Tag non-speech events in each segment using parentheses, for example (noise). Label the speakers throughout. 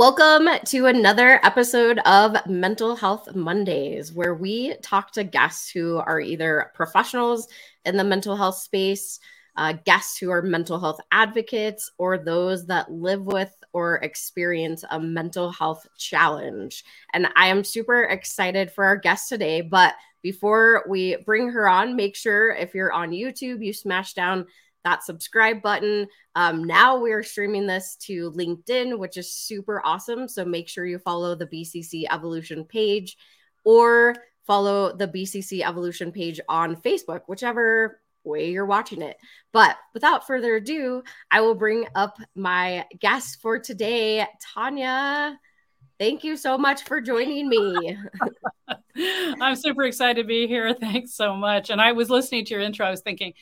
Speaker 1: Welcome to another episode of Mental Health Mondays, where we talk to guests who are either professionals in the mental health space, uh, guests who are mental health advocates, or those that live with or experience a mental health challenge. And I am super excited for our guest today. But before we bring her on, make sure if you're on YouTube, you smash down that subscribe button. Um, now we're streaming this to LinkedIn, which is super awesome. So make sure you follow the BCC Evolution page or follow the BCC Evolution page on Facebook, whichever way you're watching it. But without further ado, I will bring up my guest for today, Tanja. Thank you so much for joining me. (laughs)
Speaker 2: I'm super excited to be here. Thanks so much. And I was listening to your intro. I was thinking,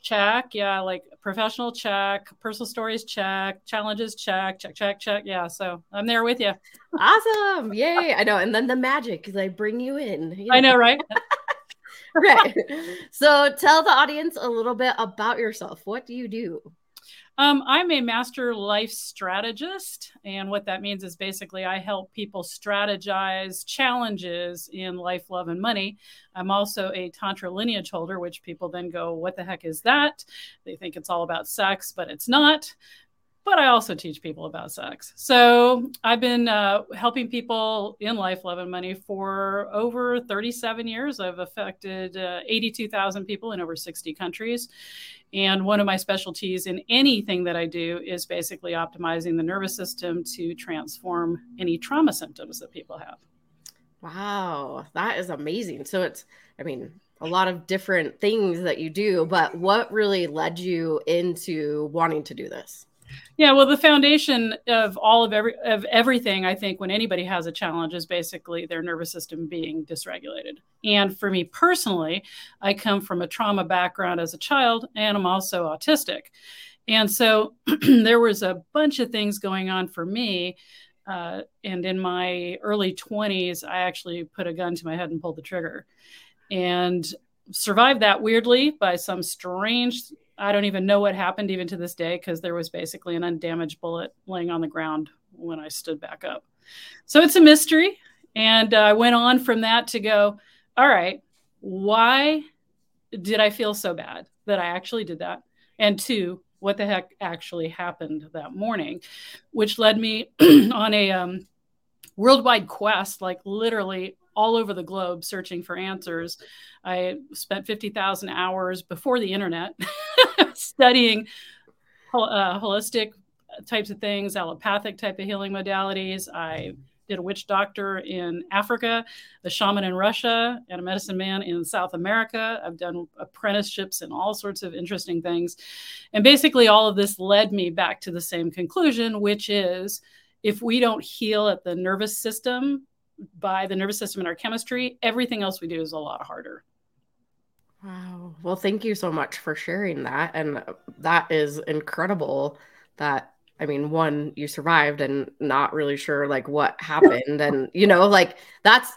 Speaker 2: check yeah like professional check personal stories check challenges check check check check yeah so i'm there with you
Speaker 1: awesome yay i know and then the magic they bring you in
Speaker 2: you know? i know right? (laughs) (laughs)
Speaker 1: Right so tell the audience a little bit about yourself what do you do
Speaker 2: um, I'm a master life strategist. And what that means is basically I help people strategize challenges in life, love, and money. I'm also a Tantra lineage holder, which people then go, What the heck is that? They think it's all about sex, but it's not but I also teach people about sex. So I've been uh, helping people in life, love, and money for over 37 years. I've affected uh, 82,000 people in over 60 countries. And one of my specialties in anything that I do is basically optimizing the nervous system to transform any trauma symptoms that people have.
Speaker 1: Wow, that is amazing. So it's, I mean, a lot of different things that you do, but what really led you into wanting to do this?
Speaker 2: Yeah, well, the foundation of all of every of everything, I think, when anybody has a challenge, is basically their nervous system being dysregulated. And for me personally, I come from a trauma background as a child, and I'm also autistic. And so (clears throat) there was a bunch of things going on for me. Uh, and in my early 20s, I actually put a gun to my head and pulled the trigger, and survived that weirdly by some strange I don't even know what happened even to this day because there was basically an undamaged bullet laying on the ground when I stood back up. So it's a mystery. And uh, I went on from that to go, all right, why did I feel so bad that I actually did that? And two, what the heck actually happened that morning, which led me (clears throat) on a um, worldwide quest, like literally all over the globe searching for answers. I spent 50,000 hours before the internet (laughs) studying uh, holistic types of things, allopathic type of healing modalities. I did a witch doctor in Africa, a shaman in Russia, and a medicine man in South America. I've done apprenticeships and all sorts of interesting things. And basically, all of this led me back to the same conclusion, which is if we don't heal at the nervous system by the nervous system and our chemistry, everything else we do is a lot harder.
Speaker 1: Wow. Well, thank you so much for sharing that. And that is incredible that I mean, one, you survived and not really sure like what (laughs) happened. and you know, like that's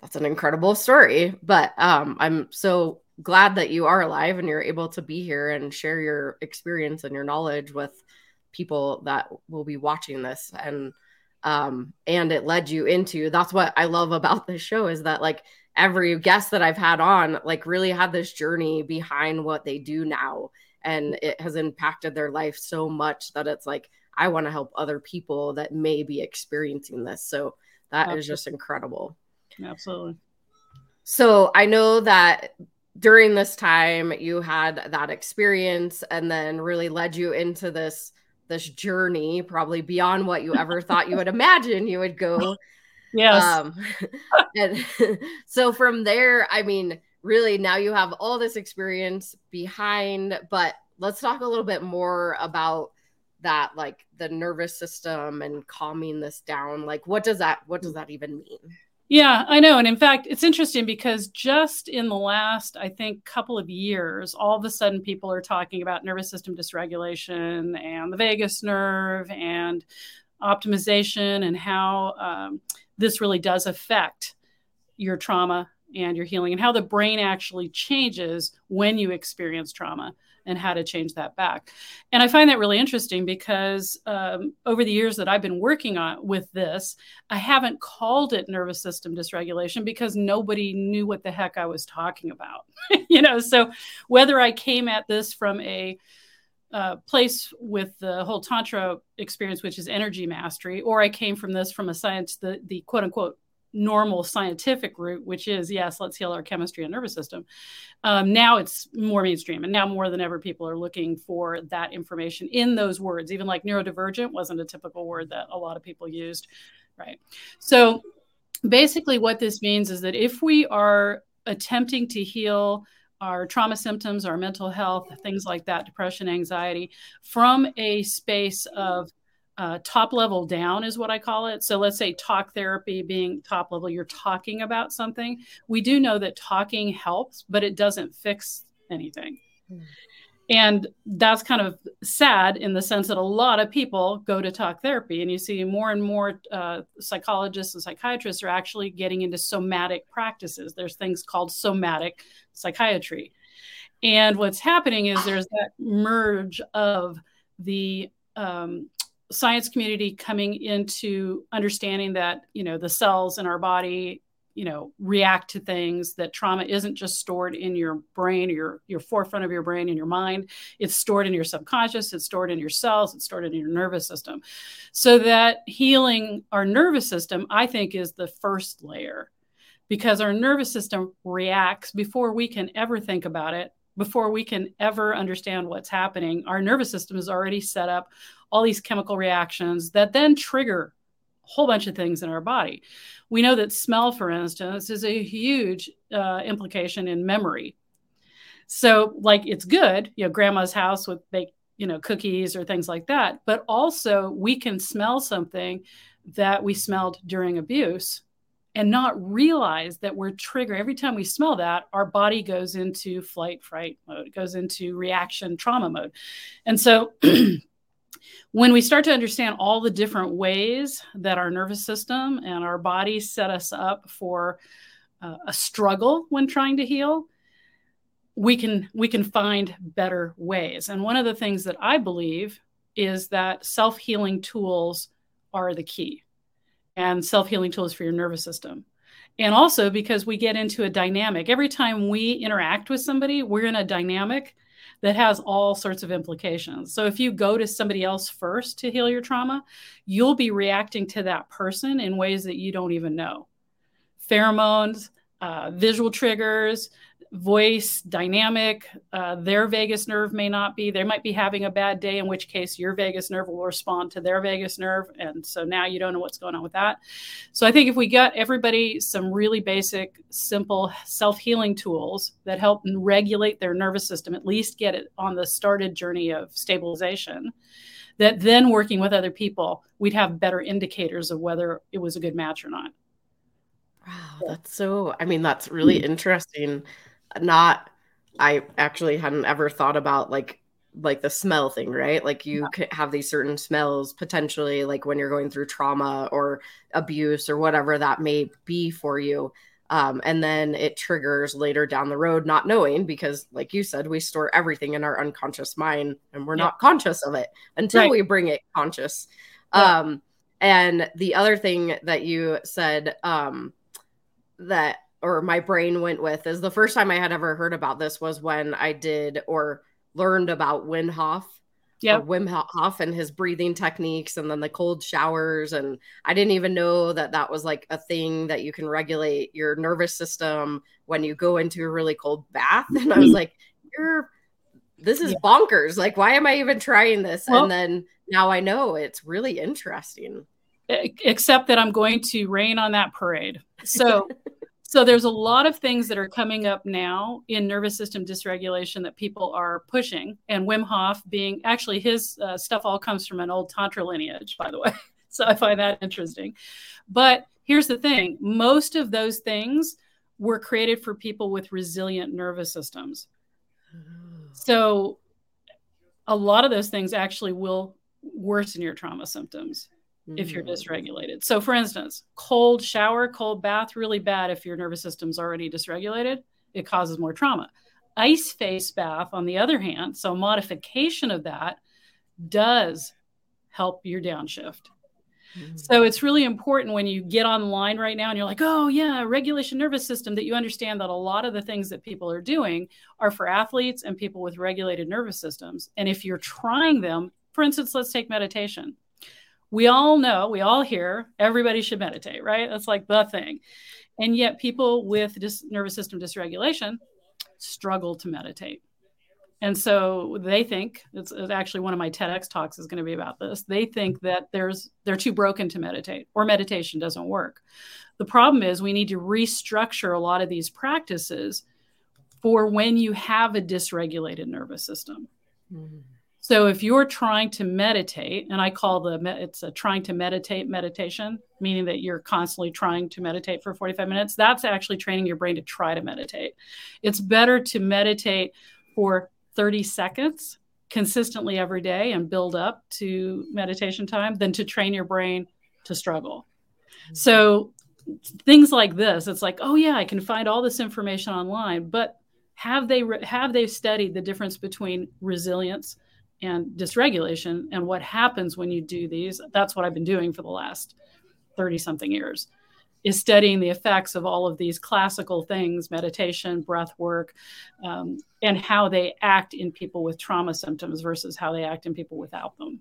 Speaker 1: that's an incredible story. But um I'm so glad that you are alive and you're able to be here and share your experience and your knowledge with people that will be watching this. And um and it led you into that's what I love about this show is that like every guest that I've had on like really had this journey behind what they do now and it has impacted their life so much that it's like I want to help other people that may be experiencing this. So that Absolutely. is just incredible.
Speaker 2: Absolutely.
Speaker 1: So I know that during this time you had that experience and then really led you into this this journey probably beyond what you ever thought you would imagine you would go (laughs)
Speaker 2: Yes. Um, (laughs)
Speaker 1: and (laughs) so from there, I mean, really now you have all this experience behind, but let's talk a little bit more about that like the nervous system and calming this down like what does that what does that even mean
Speaker 2: yeah i know and in fact it's interesting because just in the last i think couple of years all of a sudden people are talking about nervous system dysregulation and the vagus nerve and optimization and how um, this really does affect your trauma and your healing and how the brain actually changes when you experience trauma. And how to change that back. And I find that really interesting because um, over the years that I've been working on with this, I haven't called it nervous system dysregulation because nobody knew what the heck I was talking about. (laughs) you know, so whether I came at this from a uh, place with the whole tantra experience, which is energy mastery, or I came from this from a science, the the quote unquote normal scientific route, which is yes, let's heal our chemistry and nervous system. Um, now it's more mainstream, and now more than ever, people are looking for that information in those words. Even like neurodivergent wasn't a typical word that a lot of people used, right? So basically, what this means is that if we are attempting to heal our trauma symptoms, our mental health, things like that, depression, anxiety, from a space of uh, top level down is what I call it. So let's say talk therapy being top level, you're talking about something. We do know that talking helps, but it doesn't fix anything. Mm. And that's kind of sad in the sense that a lot of people go to talk therapy, and you see more and more uh, psychologists and psychiatrists are actually getting into somatic practices. There's things called somatic psychiatry. And what's happening is there's that merge of the um, science community coming into understanding that you know the cells in our body you know react to things that trauma isn't just stored in your brain or your your forefront of your brain and your mind. It's stored in your subconscious it's stored in your cells it's stored in your nervous system. So that healing our nervous system i think is the first layer because our nervous system reacts before we can ever think about it before we can ever understand what's happening. Our nervous system is already set up all these chemical reactions that then trigger a whole bunch of things in our body. We know that smell, for instance, is a huge uh, implication in memory. So, like, it's good, you know, grandma's house with baked, you know, cookies or things like that. But also, we can smell something that we smelled during abuse and not realize that we're triggered every time we smell that our body goes into flight fright mode goes into reaction trauma mode and so (clears throat) when we start to understand all the different ways that our nervous system and our body set us up for uh, a struggle when trying to heal we can we can find better ways. And one of the things that i believe is that self-healing tools are the key and self-healing tools for your nervous system. And also because we get into a dynamic every time we interact with somebody we're in a dynamic that has all sorts of implications. So if you go to somebody else first to heal your trauma, you'll be reacting to that person in ways that you don't even know. Pheromones, uh, visual triggers, voice dynamic uh, their vagus nerve may not be they might be having a bad day in which case your vagus nerve will respond to their vagus nerve and so now you don't know what's going on with that. So i think if we got everybody some really basic simple self-healing tools that help regulate their nervous system at least get it on the started journey of stabilization that then working with other people we'd have better indicators of whether it was a good match or not.
Speaker 1: Wow that's so i mean that's really interesting not I actually hadn't ever thought about like like the smell thing, right? Like you yeah. have these certain smells potentially like when you're going through trauma or abuse or whatever that may be for you. Um, and then it triggers later down the road, not knowing because, like you said, we store everything in our unconscious mind and we're yeah. not conscious of it until right. we bring it conscious. Yeah. Um, and the other thing that you said um, that or my brain went with is the first time I had ever heard about this was when I did or learned about Wim Hof. Yeah, Wim Hof and his breathing techniques, and then the cold showers, and I didn't even know that that was like a thing that you can regulate your nervous system when you go into a really cold bath. (laughs) And I was mm-hmm. like, "You're, this is yeah. bonkers! Like, why am I even trying this?" Well, and then now I know it's really interesting.
Speaker 2: Except that I'm going to rain on that parade. So (laughs) So there's a lot of things that are coming up now in nervous system dysregulation that people are pushing, and Wim Hof being actually his uh, stuff all comes from an old tantra lineage, by the way. (laughs) so I find that interesting. But here's the thing: most of those things were created for people with resilient nervous systems. So a lot of those things actually will worsen your trauma symptoms if you're mm. dysregulated. So, for instance, cold shower, cold bath, really bad if your nervous system's already dysregulated. It causes more trauma. ice face bath, on the other hand, so modification of that does help your downshift. Mm-hmm. So it's really important when you get online right now and you're like, oh, yeah, regulation nervous system, that you understand that a lot of the things that people are doing are for athletes and people with regulated nervous systems. And if you're trying them, for instance, let's take meditation. We all know, we all hear everybody should meditate, right? That's like the thing. And yet, people with dis- nervous system dysregulation struggle to meditate. And so they think it's, it's, actually one of my TEDx talks is going to be about this. They think that there's they're too broken to meditate or meditation doesn't work. The problem is we need to restructure a lot of these practices for when you have a dysregulated nervous system. Mm-hmm. So if you're trying to meditate, and I call the it's a trying to meditate meditation, meaning that you're constantly trying to meditate for 45 minutes, that's actually training your brain to try to meditate. It's better to meditate for 30 seconds consistently every day and build up to meditation time than to train your brain to struggle. Mm-hmm. So things like this, it's like, oh yeah, I can find all this information online, but have they have they studied the difference between resilience and dysregulation. And what happens when you do these that's what i've been doing for the last 30 something years is studying the effects of all of these classical things meditation breath work um, and how they act in people with trauma symptoms versus how they act in people without them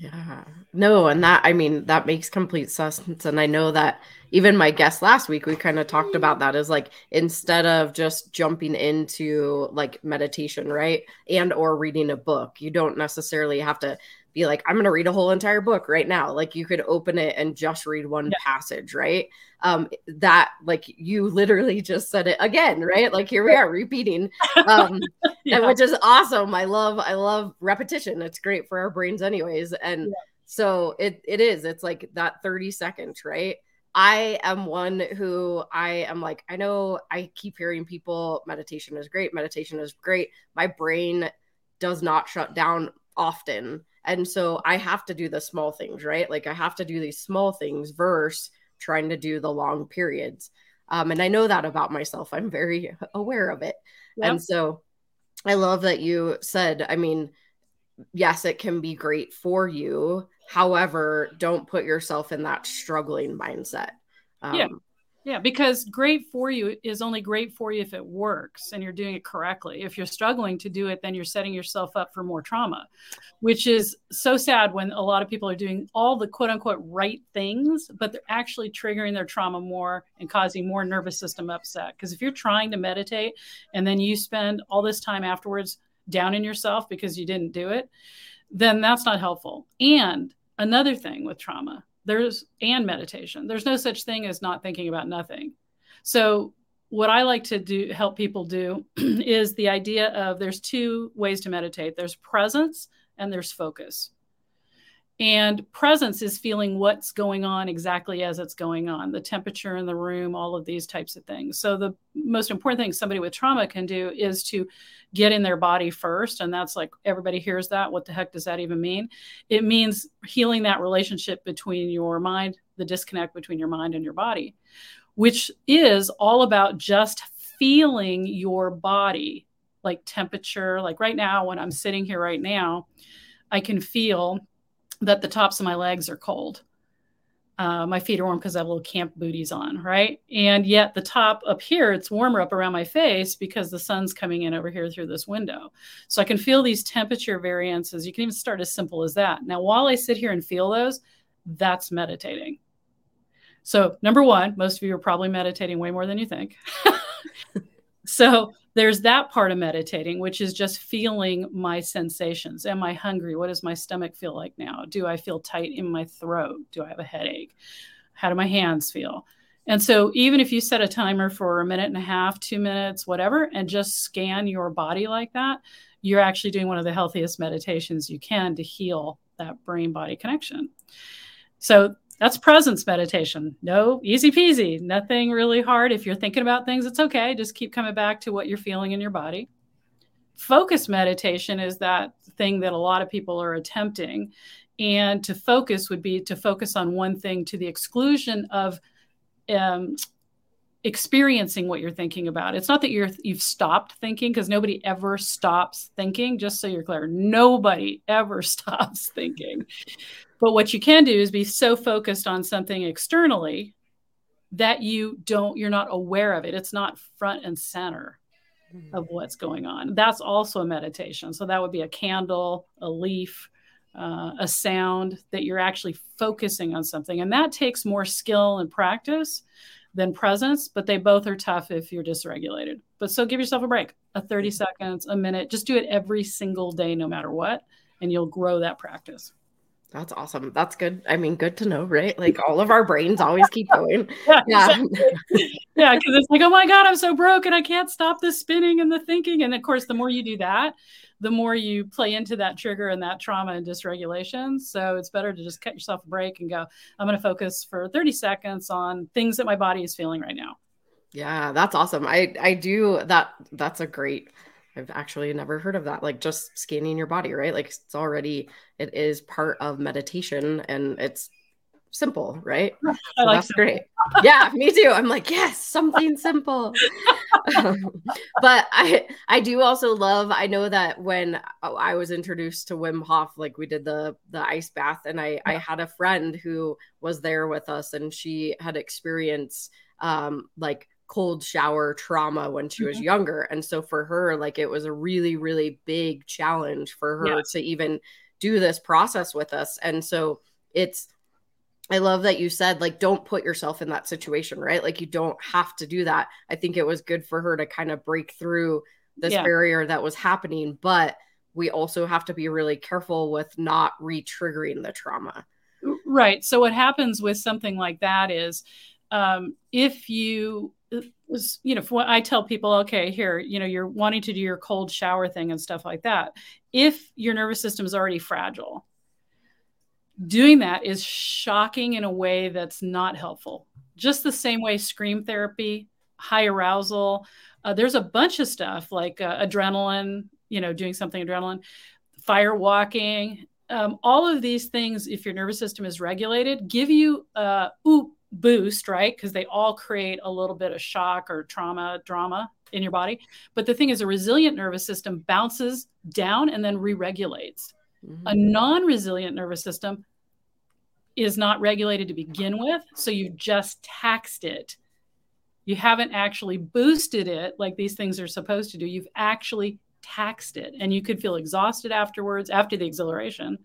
Speaker 1: yeah. No, and that I mean that makes complete sense. And I know that even my guest last week, we kind of talked about that is like instead of just jumping into like meditation, right? And or reading a book, you don't necessarily have to be like, I'm gonna read a whole entire book right now. Like you could open it and just read one yeah. passage, right? Um, that like you literally just said it again, right? Like here we are repeating. (laughs) Um yeah. and which is awesome. I love I love repetition. It's great for our brains anyways. And yeah. so it it is, it's like that 30 seconds, right? I am one who I am like, I know I keep hearing people meditation is great, meditation is great. My brain does not shut down often and so I have to do the small things, right? Like I have to do these small things versus trying to do the long periods. Um, and I know that about myself. I'm very (laughs) aware of it. Yep. And so I love that you said, I mean, yes, it can be great for you. However, don't put yourself in that struggling mindset.
Speaker 2: Um, yeah. Yeah, because great for you is only great for you if it works and you're doing it correctly. If you're struggling to do it, then you're setting yourself up for more trauma, which is so sad when a lot of people are doing all the quote unquote right things, but they're actually triggering their trauma more and causing more nervous system upset. Because if you're trying to meditate and then you spend all this time afterwards down in yourself because you didn't do it, then that's not helpful. And another thing with trauma, there's and meditation. There's no such thing as not thinking about nothing. So what i like to do help people do (clears throat) is the idea of there's two ways to meditate. There's presence and there's focus and presence is feeling what's going on exactly as it's going on, the temperature in the room, all of these types of things. So, the most important thing somebody with trauma can do is to get in their body first. And that's like everybody hears that. What the heck does that even mean? It means healing that relationship between your mind, the disconnect between your mind and your body, which is all about just feeling your body, like temperature. Like right now, when I'm sitting here right now, I can feel that the tops of my legs are cold. Uh, my feet are warm because I have little camp booties on, right? And yet the top up here, it's warmer up around my face because the sun's coming in over here through this window. So I can feel these temperature variances. You can even start as simple as that. Now, while I sit here and feel those, that's meditating. So, number one, most of you are probably meditating way more than you think. (laughs) so, there's that part of meditating, which is just feeling my sensations. Am I hungry? What does my stomach feel like now? Do I feel tight in my throat? Do I have a headache? How do my hands feel? And so, even if you set a timer for a minute and a half, two minutes, whatever, and just scan your body like that, you're actually doing one of the healthiest meditations you can to heal that brain body connection. So, that's presence meditation. No, easy peasy, nothing really hard. If you're thinking about things, it's okay. Just keep coming back to what you're feeling in your body. Focus meditation is that thing that a lot of people are attempting. And to focus would be to focus on one thing to the exclusion of um, experiencing what you're thinking about. It's not that you're you've stopped thinking because nobody ever stops thinking, just so you're clear. Nobody ever (laughs) stops thinking. But what you can do is be so focused on something externally that you don't you're not aware of it. It's not front and center mm-hmm. of what's going on. That's also a meditation. So that would be a candle, a leaf, uh, a sound that you're actually focusing on something. And that takes more skill and practice than presence, but they both are tough if you're dysregulated. But so give yourself a break, a 30 mm-hmm. seconds, a minute, just do it every single day, no matter what, and you'll grow that practice.
Speaker 1: That's awesome. That's good. I mean, good to know, right? Like all of our brains always keep going. (laughs) yeah.
Speaker 2: Yeah. yeah. Cause it's like, oh my God, I'm so broken. I can't stop the spinning and the thinking. And of course, the more you do that, the more you play into that trigger and that trauma and dysregulation. So it's better to just cut yourself a break and go, I'm going to focus for 30 seconds on things that my body is feeling right now.
Speaker 1: Yeah, that's awesome. I I do that. That's a great. I've actually never heard of that. Like just scanning your body, right? Like it's already it is part of meditation, and it's simple, right? (laughs) So like that's simple. great. (laughs) yeah, me too. I'm like, yes, something simple. (laughs) um, but I I do also love. I know that when I was introduced to Wim Hof, like we did the the ice bath, and I I had a friend who was there with us, and she had experienced um like cold shower trauma when she was mm-hmm. younger and so for her like it was a really really big challenge for her yeah. to even do this process with us and so it's I love that you said, like, don't put yourself in that situation, right? Like, you don't have to do that. I think it was good for her to kind of break through this yeah. barrier that was happening, but we also have to be really careful with not re triggering the trauma.
Speaker 2: Right. So, what happens with something like that is um, if you, was, you know, what I tell people, okay, here, you know, you're wanting to do your cold shower thing and stuff like that. If your nervous system is already fragile, doing that is shocking in a way that's not helpful. Just the same way scream therapy, high arousal, uh, there's a bunch of stuff like uh, adrenaline, you know, doing something adrenaline, fire walking, um, all of these things, if your nervous system is regulated, give you a oop boost, right? Because they all create a little bit of shock or trauma, drama in your body. But the thing is, a resilient nervous system bounces down and then re regulates. Mm-hmm. A non resilient nervous system is not regulated to begin with. So you've just taxed it. You haven't actually boosted it like these things are supposed to do. You've actually taxed it. And you could feel exhausted afterwards, after the exhilaration.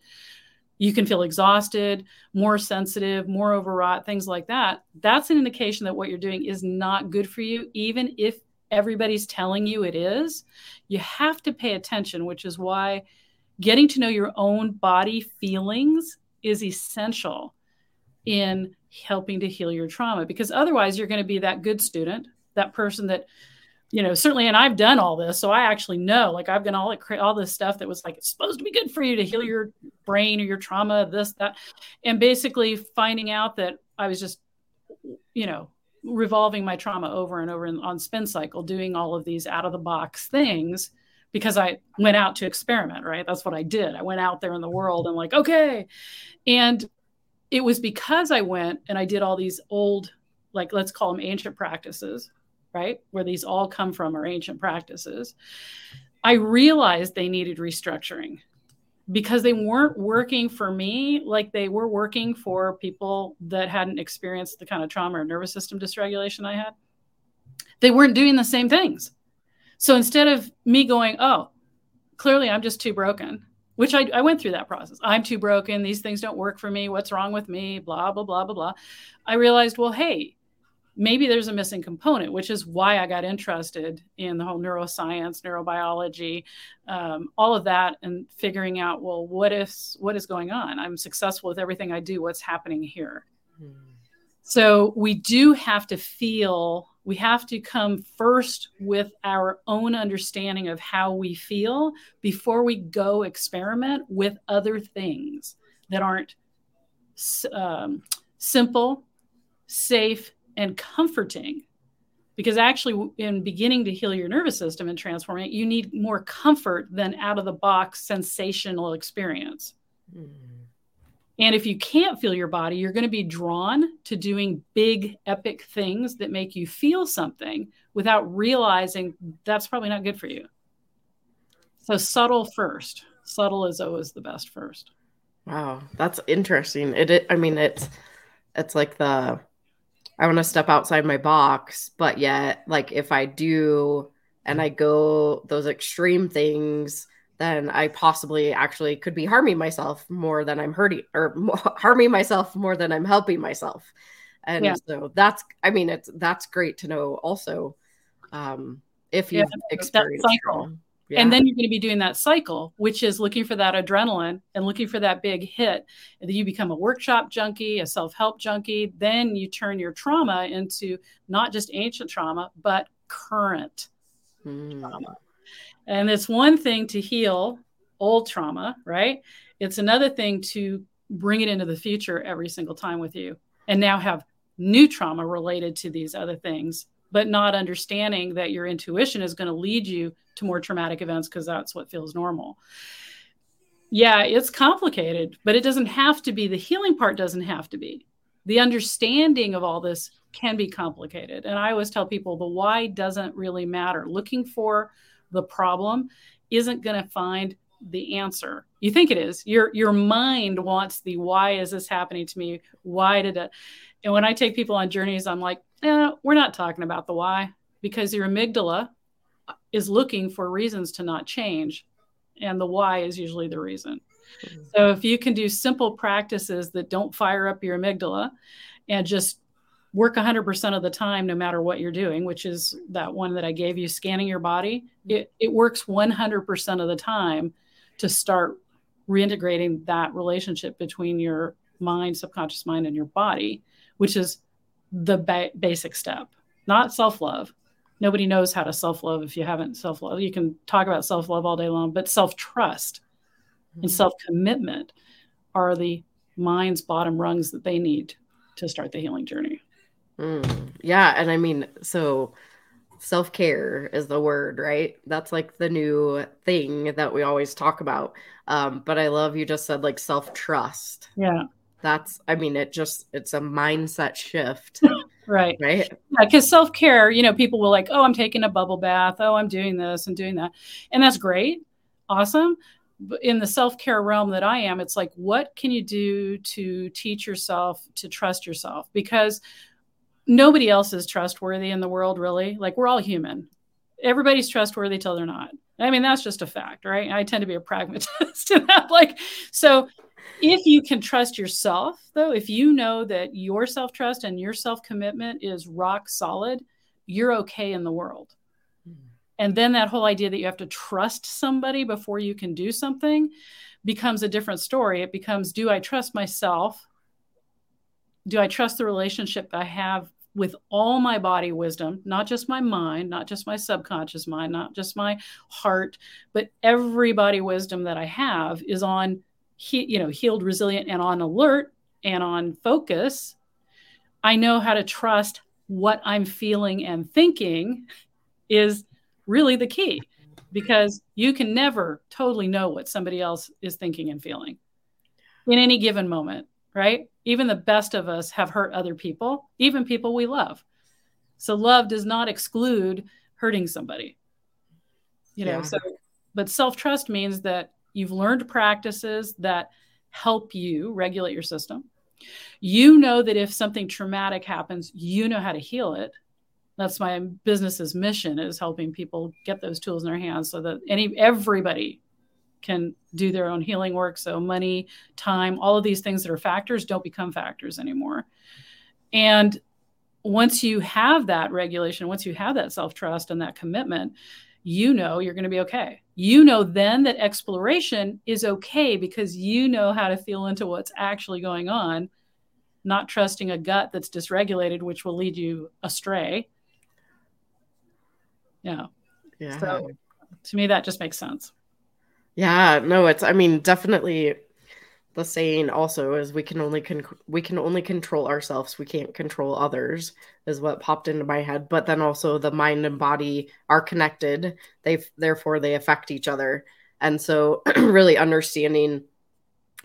Speaker 2: You can feel exhausted, more sensitive, more overwrought, things like that. That's an indication that what you're doing is not good for you, even if everybody's telling you it is. You have to pay attention, which is why getting to know your own body feelings is essential in helping to heal your trauma because otherwise you're going to be that good student, that person that you know certainly and I've done all this so I actually know like I've done all all this stuff that was like it's supposed to be good for you to heal mm-hmm. your brain or your trauma this that and basically finding out that I was just you know revolving my trauma over and over on spin cycle doing all of these out of the box things because I went out to experiment, right? That's what I did. I went out there in the mm-hmm. world and like, okay. And it was because I went and I did all these old, like, let's call them ancient practices, right? Where these all come from are ancient practices. I realized they needed restructuring because they weren't working for me like they were working for people that hadn't experienced the kind of trauma or nervous system dysregulation I had. They weren't doing the same things. So instead of me going, oh, clearly I'm just too broken, which I, I went through that process. I'm too broken. These things don't work for me. What's wrong with me? Blah, blah, blah, blah, blah. I realized, well, hey, maybe there's a missing component, which is why I got interested in the whole neuroscience, neurobiology, um, all of that, and figuring out, well, what is what is going on? I'm successful with everything I do. What's happening here? Hmm. So we do have to feel we have to come first with our own understanding of how we feel before we go experiment with other things that aren't um, simple, safe, and comforting. Because actually, in beginning to heal your nervous system and transforming it, you need more comfort than out of the box sensational experience. Mm. And if you can't feel your body, you're going to be drawn to doing big, epic things that make you feel something without realizing that's probably not good for you. So, subtle first. Subtle is always the best first.
Speaker 1: Wow, that's interesting. It, it I mean, it's it's like the I want to step outside my box, but yet, like, if I do and I go those extreme things, then I possibly actually could be harming myself more than I'm hurting or (laughs) harming myself more than I'm helping myself. And yeah. so that's, I mean, it's, that's great to know also. Um, if you've yeah, experienced
Speaker 2: cycle. Yeah. And then you're going to be doing that cycle, which is looking for that adrenaline and looking for that big hit. And then you become a workshop junkie, a self help junkie. Then you turn your trauma into not just ancient trauma, but current mm. trauma. And it's one thing to heal old trauma, right? It's another thing to bring it into the future every single time with you and now have new trauma related to these other things, but not understanding that your intuition is going to lead you to more traumatic events because that's what feels normal. Yeah, it's complicated, but it doesn't have to be. The healing part doesn't have to be. The understanding of all this can be complicated. And I always tell people the why doesn't really matter. Looking for the problem isn't going to find the answer. You think it is. Your your mind wants the why is this happening to me? Why did it? And when I take people on journeys, I'm like, eh, we're not talking about the why because your amygdala is looking for reasons to not change, and the why is usually the reason. Mm-hmm. So if you can do simple practices that don't fire up your amygdala and just work 100% of the time no matter what you're doing which is that one that i gave you scanning your body it, it works 100% of the time to start reintegrating that relationship between your mind subconscious mind and your body which is the ba- basic step not self-love nobody knows how to self-love if you haven't self-love you can talk about self-love all day long but self-trust mm-hmm. and self-commitment are the mind's bottom rungs that they need to start the healing journey
Speaker 1: Mm, yeah, and I mean, so self care is the word, right? That's like the new thing that we always talk about. Um, but I love you just said like self trust.
Speaker 2: Yeah,
Speaker 1: that's. I mean, it just it's a mindset shift. (laughs)
Speaker 2: right
Speaker 1: right
Speaker 2: yeah because self-care you know people will like oh i'm taking a bubble bath oh i'm doing this and doing that and that's great awesome but in the self-care realm that i am it's like what can you do to teach yourself to trust yourself because nobody else is trustworthy in the world, really. Like we're all human. Everybody's trustworthy till they're not. I mean, that's just a fact, right? I tend to be a pragmatist (laughs) in that. Like, so if you can trust yourself, though, if you know that your self trust and your self commitment is rock solid, you're okay in the world. Hmm. And then that whole idea that you have to trust somebody before you can do something becomes a different story. It becomes do I trust myself? Do I trust the relationship I have with all my body wisdom, not just my mind, not just my subconscious mind, not just my heart, but every body wisdom that I have is on, he, you know, healed, resilient, and on alert and on focus. I know how to trust what I'm feeling and thinking is really the key because you can never totally know what somebody else is thinking and feeling in any given moment right? Even the best of us have hurt other people, even people we love. So love does not exclude hurting somebody. You know, yeah. so but self-trust means that you've learned practices that help you regulate your system. You know that if something traumatic happens, you know how to heal it. That's my business's mission is helping people get those tools in their hands so that any everybody can do their own healing work. So, money, time, all of these things that are factors don't become factors anymore. And once you have that regulation, once you have that self trust and that commitment, you know you're going to be okay. You know then that exploration is okay because you know how to feel into what's actually going on, not trusting a gut that's dysregulated, which will lead you astray. Yeah. Yeah. So to me, that just makes sense.
Speaker 1: Yeah, no, it's I mean, definitely the saying also is we can only con- we can only control ourselves we can't control others is what popped into my head but then also the mind and body are connected they therefore they affect each other and so (clears throat) really understanding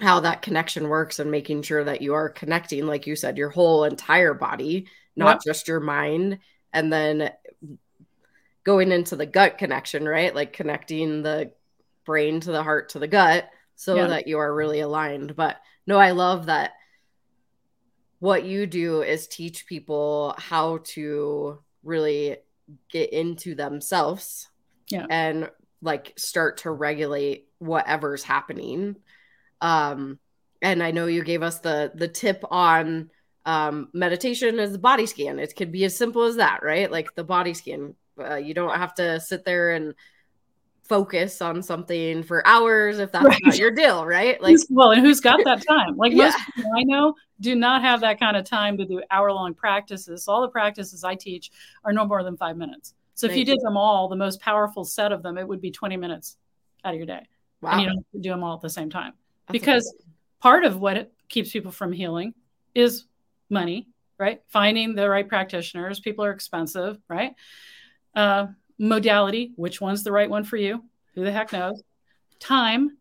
Speaker 1: how that connection works and making sure that you are connecting, like you said, your whole entire body, not yep. just your mind. And then going into the gut connection, right? Like connecting the brain to the heart to the gut so yeah. that you are really aligned. But no, I love that what you do is teach people how to really get into themselves
Speaker 2: yeah.
Speaker 1: and like start to regulate whatever's happening um and i know you gave us the the tip on um meditation is the body scan it could be as simple as that right like the body scan uh, you don't have to sit there and focus on something for hours if that's right. not your deal, right? (laughs)
Speaker 2: Like, well, and who's got (laughs) that time? Like yeah. most people I know do not have that kind of time to do hour long practices. All the practices I teach are no more than five minutes. So Thank if you, you did them all, the most powerful set of them, it would be 20 minutes out of your day. Wow. And you don't do them all at the same time. That's because part of what keeps people from healing is money, right? Finding the right practitioners. People are expensive, right? Uh, modality, which one's the right one for you? Who the heck knows? Time,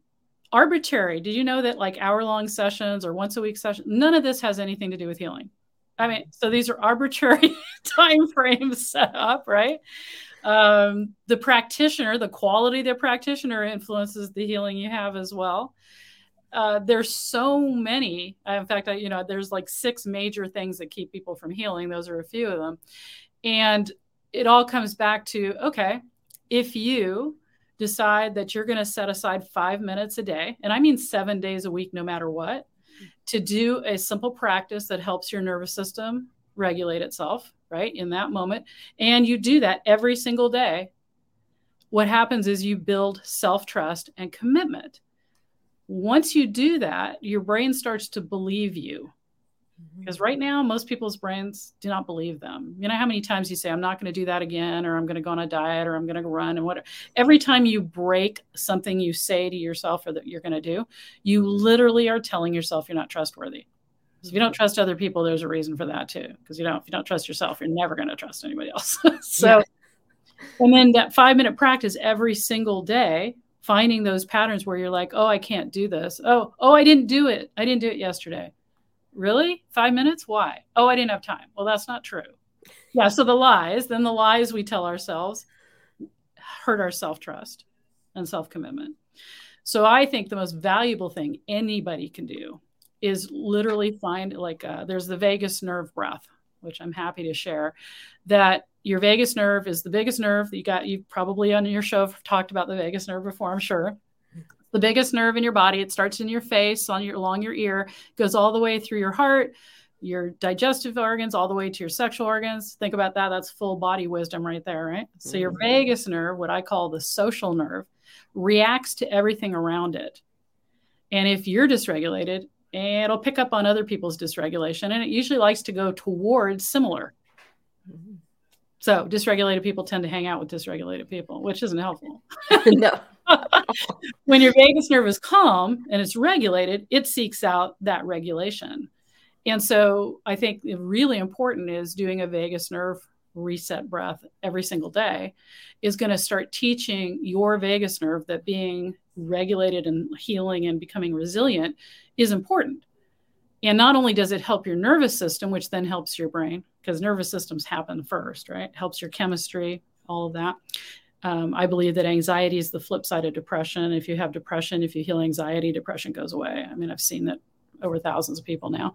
Speaker 2: arbitrary. Did you know that like hour long sessions or once a week sessions, none of this has anything to do with healing? I mean, so these are arbitrary (laughs) time frames set up, right? Um, the practitioner, the quality of the practitioner influences the healing you have as well. Uh, there's so many. In fact, I, you know, there's like six major things that keep people from healing. Those are a few of them. And it all comes back to okay, if you decide that you're going to set aside five minutes a day, and I mean seven days a week, no matter what, to do a simple practice that helps your nervous system regulate itself, right, in that moment, and you do that every single day, what happens is you build self trust and commitment. Once you do that, your brain starts to believe you because mm-hmm. right now most people's brains do not believe them. You know how many times you say i'm not going to do that again or i'm going to go on a diet or i'm going to run and whatever. Every time you break something you say to yourself or that you're going to do you literally are telling yourself you're not trustworthy. If you don't trust other people there's a reason for that too. Because you don't if you don't trust yourself you're never going to trust anybody else. (laughs) So yeah. and then that five minute practice every single day finding those patterns where you're like oh i can't do this. Oh oh i didn't do it. I didn't do it yesterday Really? Five minutes? Why? Oh, I didn't have time. Well, that's not true. Yeah. So the lies, then the lies we tell ourselves hurt our self trust and self commitment. So I think the most valuable thing anybody can do is literally find like uh, there's the vagus nerve breath, which I'm happy to share. That your vagus nerve is the biggest nerve that you got. You probably on your show talked about the vagus nerve before, I'm sure the biggest nerve in your body. It starts in your face, on your along your ear, goes all the way through your heart, your digestive organs, all the way to your sexual organs. Think about that. That's full body wisdom right there, right? So your mm-hmm. vagus nerve, what I call the social nerve, reacts to everything around it. And if you're dysregulated, it'll pick up on other people's dysregulation, and it usually likes to go towards similar. Mm-hmm. So dysregulated people tend to hang out with dysregulated people, which isn't helpful. (laughs) no. When your vagus nerve is calm and it's regulated, it seeks out that regulation. And so I think really important is doing a vagus nerve reset breath every single day is going to start teaching your vagus nerve that being regulated and healing and becoming resilient is important. And not only does it help your nervous system, which then helps your brain, because nervous systems happen first, right? Helps your chemistry, all of that. Um, I believe that anxiety is the flip side of depression. If you have depression, if you heal anxiety, depression goes away. I mean, I've seen that over thousands of people now.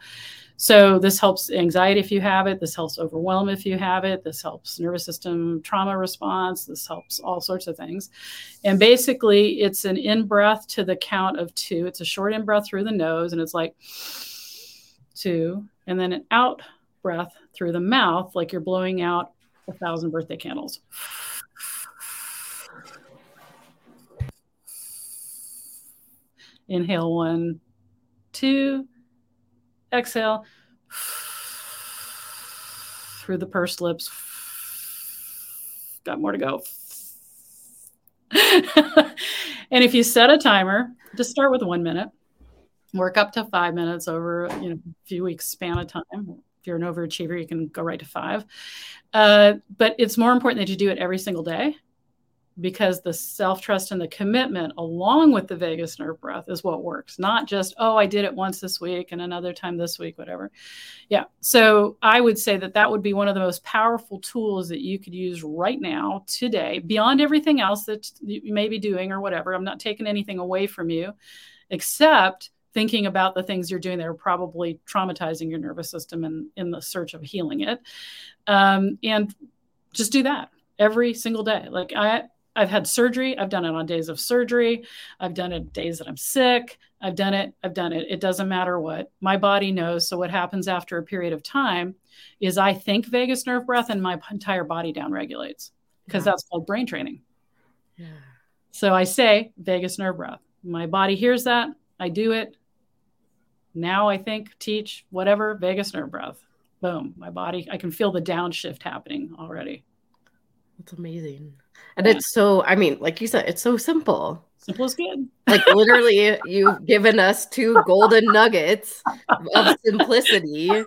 Speaker 2: So this helps anxiety if you have it. This helps overwhelm if you have it. This helps nervous system trauma response. This helps all sorts of things. And basically, it's an in breath to the count of two. It's a short in breath through the nose, and it's like two, and then an out breath through the mouth, like you're blowing out a thousand birthday candles. Inhale one, two, exhale through the pursed lips. Got more to go. and if you set a timer, just start with one minute, work up to five minutes over you know a few weeks span of time. If you're an overachiever, you can go right to five. Uh, but it's more important that you do it every single day because the self trust and the commitment, along with the vagus nerve breath, is what works. Not just, oh, I did it once this week and another time this week, whatever. Yeah. So I would say that that would be one of the most powerful tools that you could use right now, today, beyond everything else that you may be doing or whatever. I'm not taking anything away from you, except thinking about the things you're doing that are probably traumatizing your nervous system and in the search of healing it. Um, and just do that every single day. Like I, I've had surgery. I've done it on days of surgery. I've done it days that I'm sick. I've done it. I've done it. It doesn't matter what. My body knows. So what happens after a period of time is I think vagus nerve breath and my entire body down regulates because yeah. that's called brain training. Yeah. So I say vagus nerve breath. My body hears that. I do it. Now I think, teach, whatever, vagus nerve breath. Boom. My body, I can feel the downshift happening already.
Speaker 1: That's amazing. And yeah. it's so, I mean, like you said, it's so simple.
Speaker 2: Simple is good.
Speaker 1: Like literally, you've given us two golden nuggets of simplicity. Like,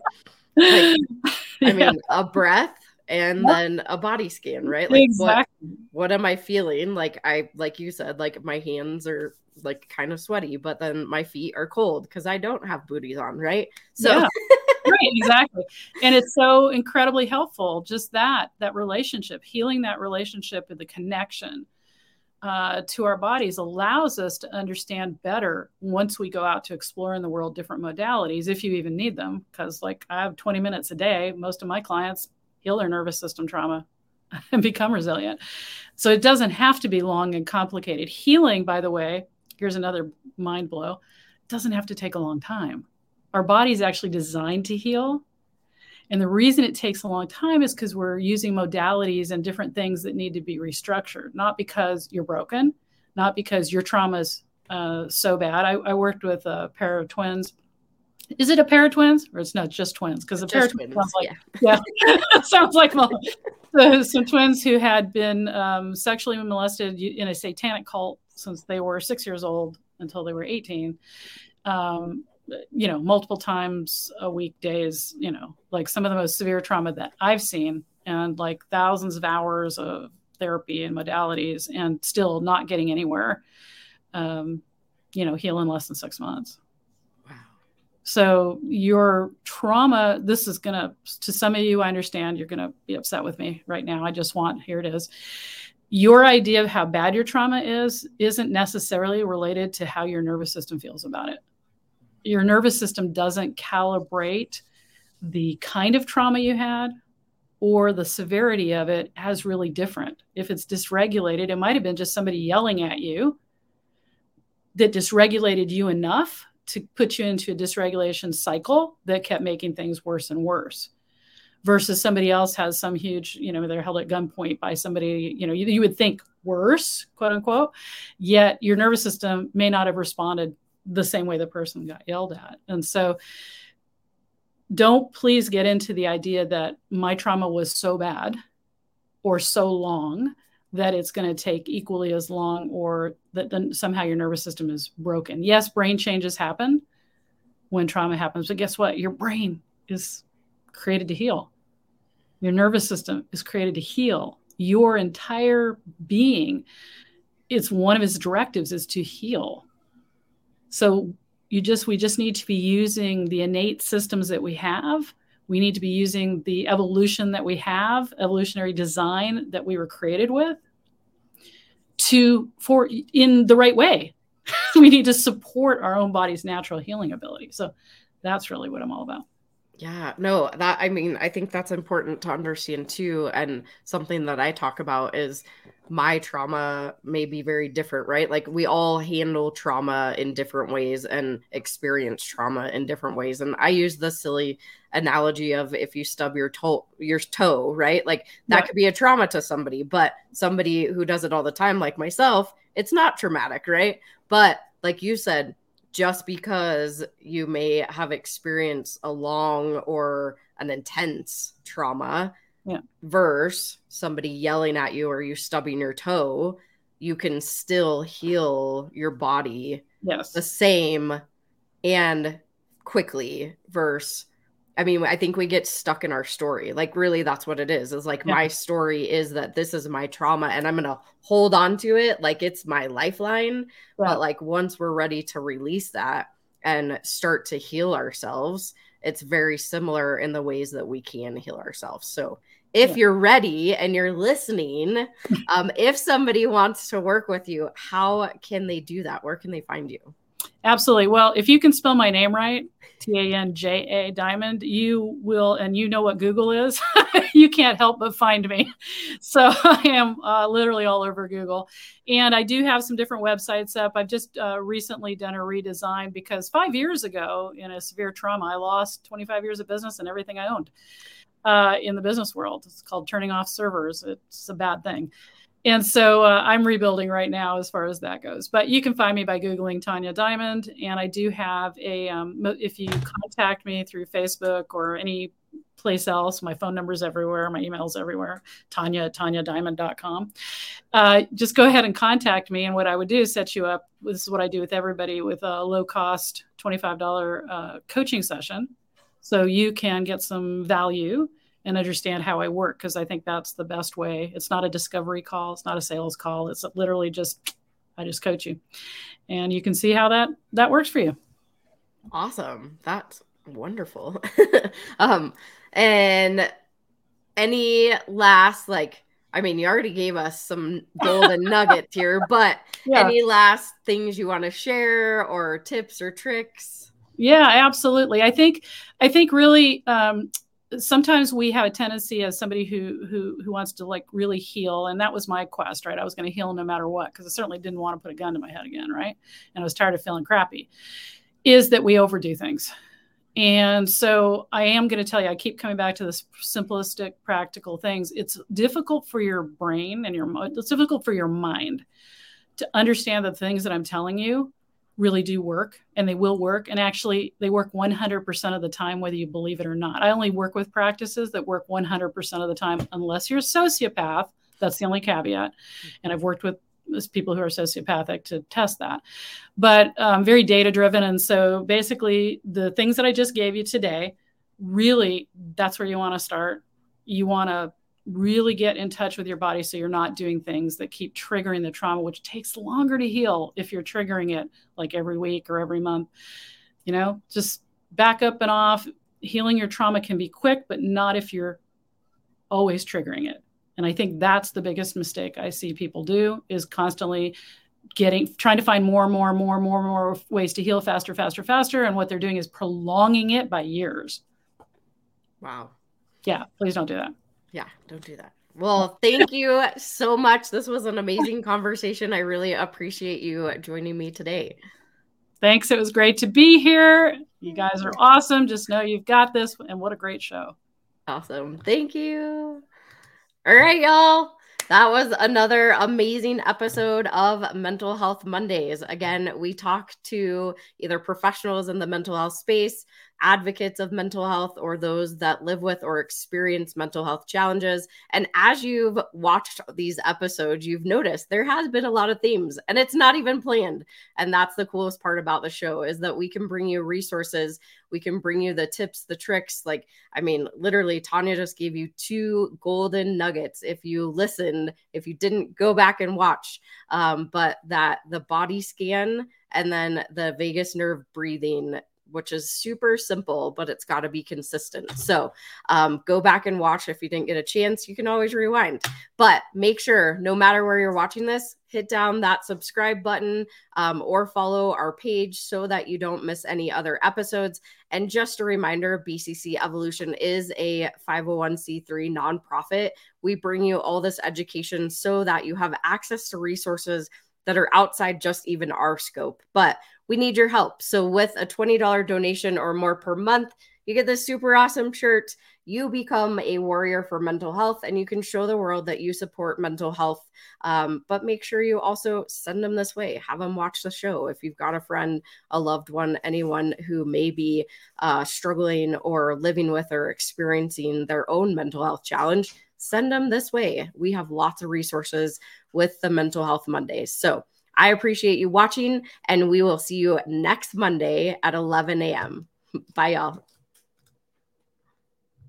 Speaker 1: I (laughs) yeah. mean, a breath and then a body scan, right? Like exactly. what what am I feeling? Like I like you said, like my hands are like kind of sweaty, but then my feet are cold because I don't have booties on, right? So yeah.
Speaker 2: Right, exactly. And it's so incredibly helpful, just that, that relationship, healing that relationship and the connection uh, to our bodies allows us to understand better once we go out to explore in the world different modalities, if you even need them. Because, like, I have 20 minutes a day. Most of my clients heal their nervous system trauma (laughs) and become resilient. So it doesn't have to be long and complicated. Healing, by the way, here's another mind blow, doesn't have to take a long time. Our body is actually designed to heal. And the reason it takes a long time is because we're using modalities and different things that need to be restructured, not because you're broken, not because your trauma is uh, so bad. I, I, worked with a pair of twins. Is it a pair of twins or it's not just twins? Because a pair of twins sounds like, yeah, yeah (laughs) sounds like (laughs) so, some twins who had been um, sexually molested in a satanic cult since they were six years old until they were 18. Um, you know, multiple times a week days, you know, like some of the most severe trauma that I've seen, and like thousands of hours of therapy and modalities, and still not getting anywhere. Um, you know, heal in less than six months. Wow. So your trauma, this is gonna, to some of you, I understand you're gonna be upset with me right now. I just want, here it is. Your idea of how bad your trauma is isn't necessarily related to how your nervous system feels about it your nervous system doesn't calibrate the kind of trauma you had or the severity of it as really different. If it's dysregulated, it might have been just somebody yelling at you that dysregulated you enough to put you into a dysregulation cycle that kept making things worse and worse versus somebody else has some huge, you know, they're held at gunpoint by somebody, you know, you, you would think worse, quote unquote, yet your nervous system may not have responded the same way the person got yelled at. And so don't please get into the idea that my trauma was so bad or so long that it's going to take equally as long or that then somehow your nervous system is broken. Yes, brain changes happen when trauma happens, but guess what? Your brain is created to heal. Your nervous system is created to heal. Your entire being, it's one of its directives is to heal. So you just we just need to be using the innate systems that we have. We need to be using the evolution that we have, evolutionary design that we were created with to for in the right way. (laughs) we need to support our own body's natural healing ability. So that's really what I'm all about.
Speaker 1: Yeah, no, that I mean, I think that's important to understand too. And something that I talk about is my trauma may be very different, right? Like we all handle trauma in different ways and experience trauma in different ways. And I use the silly analogy of if you stub your toe, your toe, right? Like that yeah. could be a trauma to somebody, but somebody who does it all the time, like myself, it's not traumatic, right? But like you said, just because you may have experienced a long or an intense trauma
Speaker 2: yeah.
Speaker 1: versus somebody yelling at you or you stubbing your toe, you can still heal your body
Speaker 2: yes.
Speaker 1: the same and quickly versus I mean, I think we get stuck in our story. Like, really, that's what it is. Is like yeah. my story is that this is my trauma and I'm going to hold on to it like it's my lifeline. Yeah. But like, once we're ready to release that and start to heal ourselves, it's very similar in the ways that we can heal ourselves. So, if yeah. you're ready and you're listening, (laughs) um, if somebody wants to work with you, how can they do that? Where can they find you?
Speaker 2: Absolutely. Well, if you can spell my name right, T A N J A Diamond, you will, and you know what Google is, (laughs) you can't help but find me. (laughs) So (laughs) I am uh, literally all over Google. And I do have some different websites up. I've just uh, recently done a redesign because five years ago, in a severe trauma, I lost 25 years of business and everything I owned. Uh, in the business world. It's called turning off servers. It's a bad thing and so uh, I'm rebuilding right now as far as that goes. But you can find me by Googling Tanja Diamond. And I do have a, um, if you contact me through Facebook or any place else, my phone number's everywhere, my email's everywhere, Tanja at tanjadiamond.com. Uh, just go ahead and contact me. And what I would do is set you up. This is what I do with everybody with a low cost $25 uh, coaching session. So you can get some value and understand how I work because I think that's the best way. It's not a discovery call, it's not a sales call. It's literally just I just coach you. And you can see how that that works for you.
Speaker 1: Awesome. That's wonderful. (laughs) um and any last like I mean, you already gave us some golden (laughs) nuggets here, but yeah. any last things you want to share or tips or tricks?
Speaker 2: Yeah, absolutely. I think I think really um, sometimes we have a tendency as somebody who who who wants to like really heal and that was my quest right? I was going to heal no matter what because i certainly didn't want to put a gun to my head again right? And i was tired of feeling crappy is that we overdo things. And so i am going to tell you i keep coming back to this simplistic practical things. It's difficult for your brain and your it's difficult for your mind to understand the things that i'm telling you really do work and they will work. And actually they work 100% of the time whether you believe it or not. I only work with practices that work 100% of the time unless you're a sociopath. That's the only caveat. And i've worked with people who are sociopathic to test that. But um, very data driven and so basically the things that i just gave you today really that's where you want to start. You want to really get in touch with your body so you're not doing things that keep triggering the trauma which takes longer to heal if you're triggering it like every week or every month. You know just back up and off. Healing your trauma can be quick but not if you're always triggering it. And i think that's the biggest mistake i see people do is constantly getting trying to find more and more and more more more ways to heal faster faster faster. And what they're doing is prolonging it by years.
Speaker 1: Wow.
Speaker 2: Yeah please don't do that
Speaker 1: yeah, don't do that. Well, thank you so much. This was an amazing conversation. I really appreciate you joining me today.
Speaker 2: Thanks. It was great to be here. You guys are awesome. Just know you've got this. And what a great show.
Speaker 1: Awesome. Thank you. All right, y'all. That was another amazing episode of Mental Health Mondays. Again, we talk to either professionals in the mental health space, advocates of mental health or those that live with or experience mental health challenges. And as you've watched these episodes, you've noticed there has been a lot of themes and it's not even planned. And that's the coolest part about the show is that we can bring you resources, we can bring you the tips, the tricks. Like, I mean, literally, Tanja just gave you two golden nuggets if you listened, if you didn't go back and watch. Um, but that the body scan and then the vagus nerve breathing which is super simple, but it's got to be consistent. So um, go back and watch if you didn't get a chance. You can always rewind, but make sure no matter where you're watching this, hit down that subscribe button um, or follow our page so that you don't miss any other episodes. And just a reminder BCC Evolution is a 501c3 nonprofit. We bring you all this education so that you have access to resources that are outside just even our scope. But we need your help. So, with a $20 donation or more per month, you get this super awesome shirt. You become a warrior for mental health and you can show the world that you support mental health. Um, but make sure you also send them this way. Have them watch the show. If you've got a friend, a loved one, anyone who may be uh, struggling or living with or experiencing their own mental health challenge, send them this way. We have lots of resources with the Mental Health Mondays. So, I appreciate you watching, and we will see you next Monday at 11 a.m. Bye, y'all.